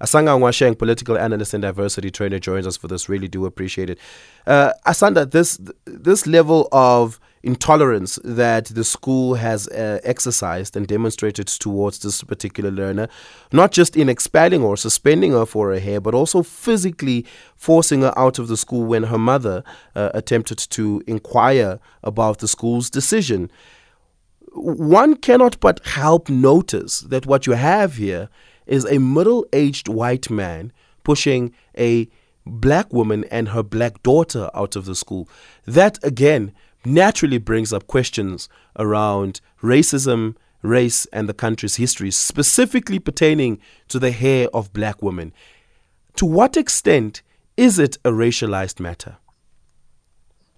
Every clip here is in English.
Asanda Ngoasheng, political analyst and diversity trainer, joins us for this. Really do appreciate it. Uh, Asanda, this this level of intolerance that the school has uh, exercised and demonstrated towards this particular learner, not just in expelling or suspending her for her hair, but also physically forcing her out of the school when her mother uh, attempted to inquire about the school's decision. One cannot but help notice that what you have here is a middle aged white man pushing a black woman and her black daughter out of the school. That, again, naturally brings up questions around racism, race, and the country's history, specifically pertaining to the hair of black women. To what extent is it a racialized matter?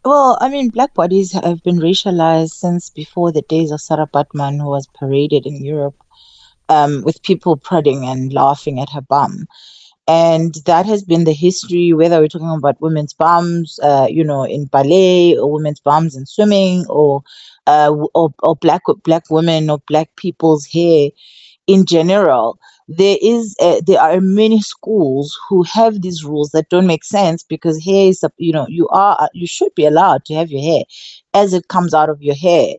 Well, I mean, black bodies have been racialized since before the days of Sarah Baartman, who was paraded in Europe um, with people prodding and laughing at her bum. And that has been the history whether we're talking about women's bums uh, you know in ballet or women's bums in swimming or uh, or, or black black women or black people's hair in general there is a, there are many schools who have these rules that don't make sense because hair is you know you are you should be allowed to have your hair as it comes out of your hair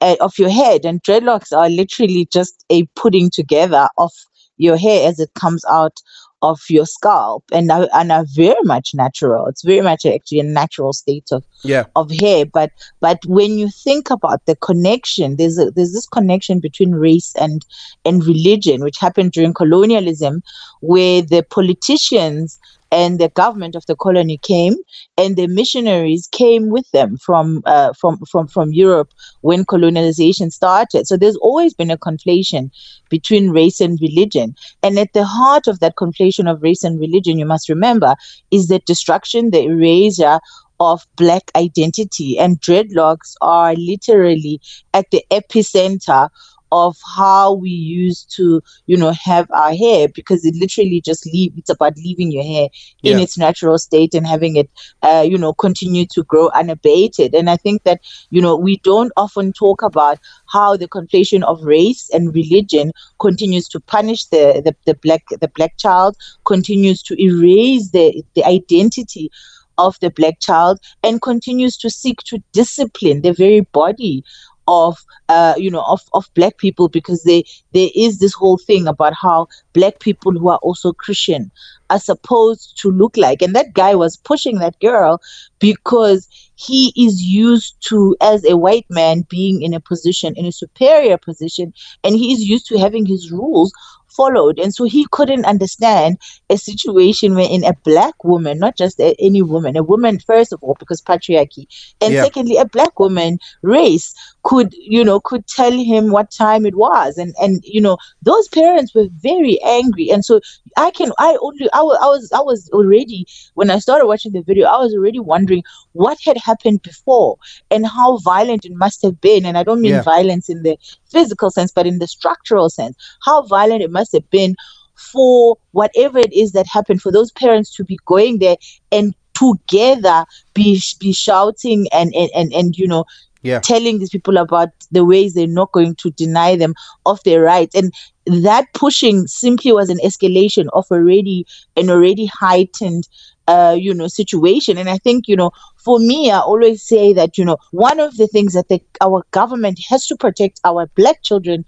uh, of your head and dreadlocks are literally just a putting together of your hair as it comes out of your scalp and are, and are very much natural. It's very much actually a natural state of yeah. of hair. But but when you think about the connection, there's a, there's this connection between race and and religion, which happened during colonialism, where the politicians and the government of the colony came and the missionaries came with them from uh, from from from Europe when colonization started. So there's always been a conflation between race and religion. And at the heart of that conflation of race and religion you must remember is the destruction the erasure of black identity. And dreadlocks are literally at the epicenter of how we used to, you know, have our hair because it literally just leave it's about leaving your hair yeah. in its natural state and having it uh, you know, continue to grow unabated. And I think that, you know, we don't often talk about how the conflation of race and religion continues to punish the, the, the black the black child, continues to erase the, the identity of the black child and continues to seek to discipline the very body of uh, you know of, of black people because they there is this whole thing about how black people who are also christian are supposed to look like. And that guy was pushing that girl because he is used to as a white man being in a position in a superior position. And he is used to having his rules followed. And so he couldn't understand a situation where in a black woman, not just a, any woman, a woman, first of all, because patriarchy, and yeah. secondly, a black woman race could, you know, could tell him what time it was. And, and, you know, those parents were very angry. And so I can, I only, I was, I was, I was already, when I started watching the video, I was already wondering what had happened before and how violent it must have been. And I don't mean yeah. violence in the physical sense, but in the structural sense, how violent it must have been for whatever it is that happened, for those parents to be going there and together be be shouting and and and, and you know yeah. telling these people about the ways they're not going to deny them of their rights and that pushing simply was an escalation of already an already heightened uh, you know situation and i think you know for me i always say that you know one of the things that the, our government has to protect our black children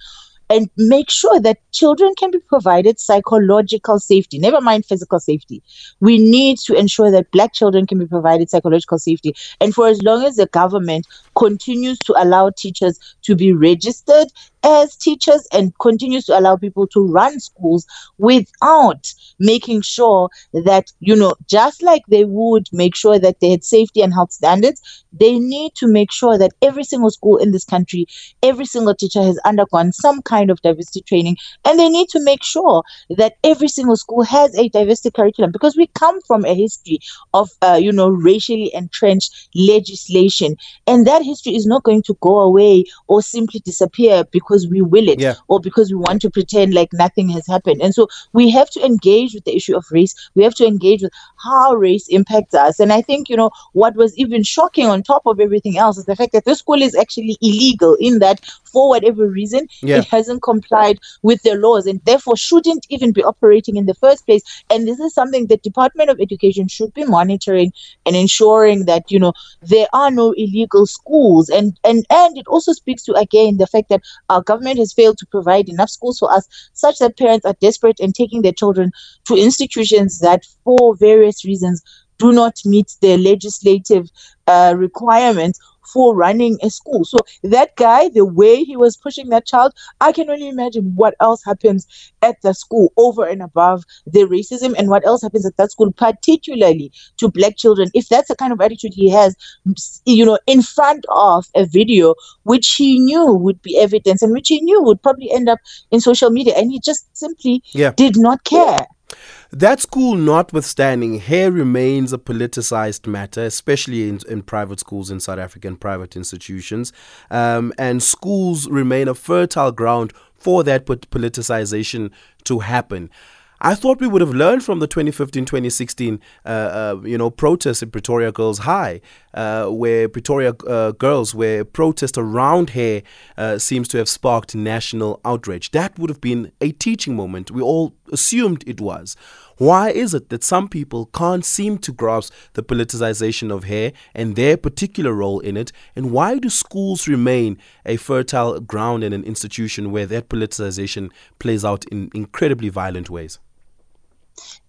and make sure that children can be provided psychological safety, never mind physical safety. We need to ensure that black children can be provided psychological safety. And for as long as the government continues to allow teachers to be registered as teachers and continues to allow people to run schools without making sure that, you know, just like they would make sure that they had safety and health standards, they need to make sure that every single school in this country, every single teacher has undergone some kind of diversity training. And they need to make sure that every single school has a diversity curriculum because we come from a history of, uh, you know, racially entrenched legislation. And that history is not going to go away or simply disappear because because we will it yeah. or because we want to pretend like nothing has happened. And so we have to engage with the issue of race. We have to engage with how race impacts us. And I think, you know, what was even shocking on top of everything else is the fact that this school is actually illegal in that for whatever reason, Yeah. it hasn't complied with the laws and therefore shouldn't even be operating in the first place. And this is something the Department of Education should be monitoring and ensuring that, you know, there are no illegal schools. And and and it also speaks to again the fact that our government has failed to provide enough schools for us, such that parents are desperate and taking their children to institutions that for various reasons do not meet the legislative uh, requirements for running a school. So that guy, the way he was pushing that child, I can only imagine what else happens at the school over and above the racism and what else happens at that school, particularly to black children. If that's the kind of attitude he has, you know, in front of a video which he knew would be evidence and which he knew would probably end up in social media, and he just simply Yeah. did not care. That school notwithstanding, hair remains a politicized matter, especially in, in private schools in South Africa and private institutions. Um, and schools remain a fertile ground for that politicization to happen. I thought we would have learned from the 2015-2016, uh, uh, you know, protests in Pretoria Girls High, uh, where Pretoria uh, girls, where protest around hair uh, seems to have sparked national outrage. That would have been a teaching moment. We all assumed it was. Why is it that some people can't seem to grasp the politicization of hair and their particular role in it? And why do schools remain a fertile ground and an institution where that politicization plays out in incredibly violent ways?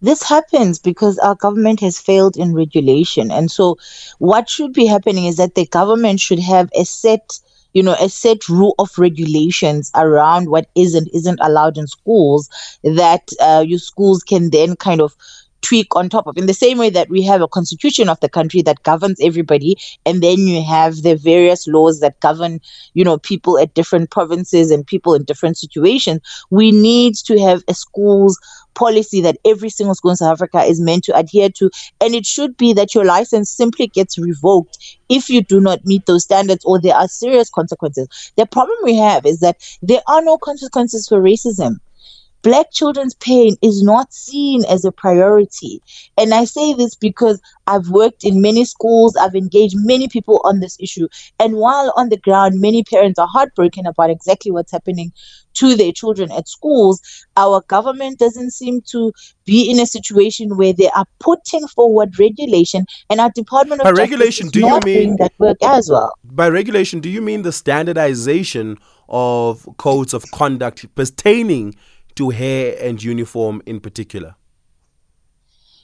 this happens because our government has failed in regulation and so what should be happening is that the government should have a set you know a set rule of regulations around what is and isn't allowed in schools that uh, your schools can then kind of tweak on top of. In the same way that we have a constitution of the country that governs everybody and then you have the various laws that govern you know people at different provinces and people in different situations we need to have a schools policy that every single school in South Africa is meant to adhere to. And it should be that your license simply gets revoked if you do not meet those standards or there are serious consequences. The problem we have is that there are no consequences for racism. Black children's pain is not seen as a priority. And I say this because I've worked in many schools, I've engaged many people on this issue. And while on the ground, many parents are heartbroken about exactly what's happening to their children at schools, our government doesn't seem to be in a situation where they are putting forward regulation, and our Department of By Justice regulation, is do you mean- doing that work as well. By regulation, do you mean the standardization of codes of conduct pertaining to hair and uniform in particular?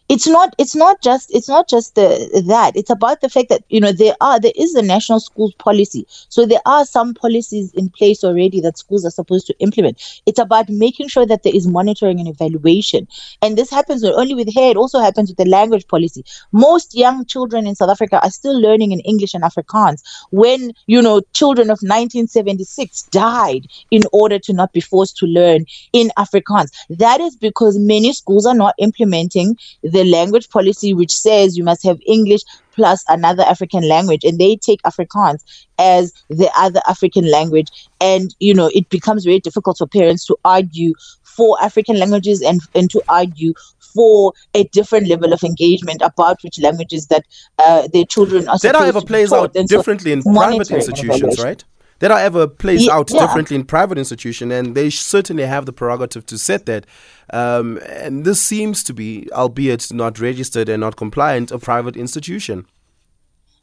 It's not it's not just it's not just the that. It's about the fact that you know there are there is a national schools policy. So there are some policies in place already that schools are supposed to implement. It's about making sure that there is monitoring and evaluation. And this happens not only with hair it also happens with the language policy. Most young children in south africa are still learning in english and afrikaans when you know children of 1976 died in order to not be forced to learn in afrikaans. That is because many schools are not implementing the language policy which says you must have English plus another African language and they take Afrikaans as the other African language. And you know it becomes very difficult for parents to argue for African languages and, and to argue for a different level of engagement about which languages that uh, their children are That supposed however plays out differently in private institutions, right? That however plays Ye- out yeah. differently in private institution, and they certainly have the prerogative to set that. Um, and this seems to be, albeit not registered and not compliant, a private institution.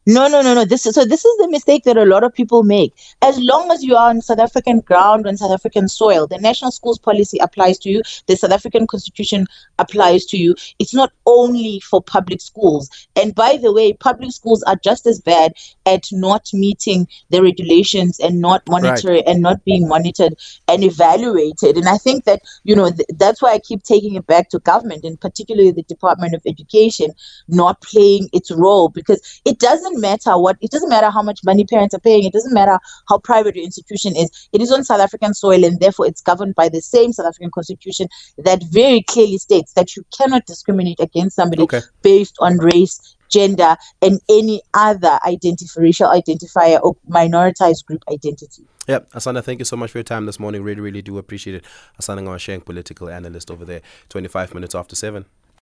No, no, no, no. This is so. This is the mistake that a lot of people make. As long as you are on South African ground, on South African soil, the national schools policy applies to you. The South African Constitution applies to you. It's not only for public schools. And by the way, public schools are just as bad at not meeting the regulations and not monitoring and not being monitored and evaluated. And I think that you know th- that's why I keep taking it back to government, and particularly the Department of Education, not playing its role because it doesn't matter what it doesn't matter how much money parents are paying it doesn't matter how private your institution is it is on south african soil and therefore it's governed by the same south african constitution that very clearly states that you cannot discriminate against somebody Okay. based on race gender and any other identif- racial identifier or minoritized group identity Yeah, Asanda, thank you so much for your time this morning. Really, really do appreciate it. Asanda Ngoasheng, political analyst over there, 25 minutes after 7.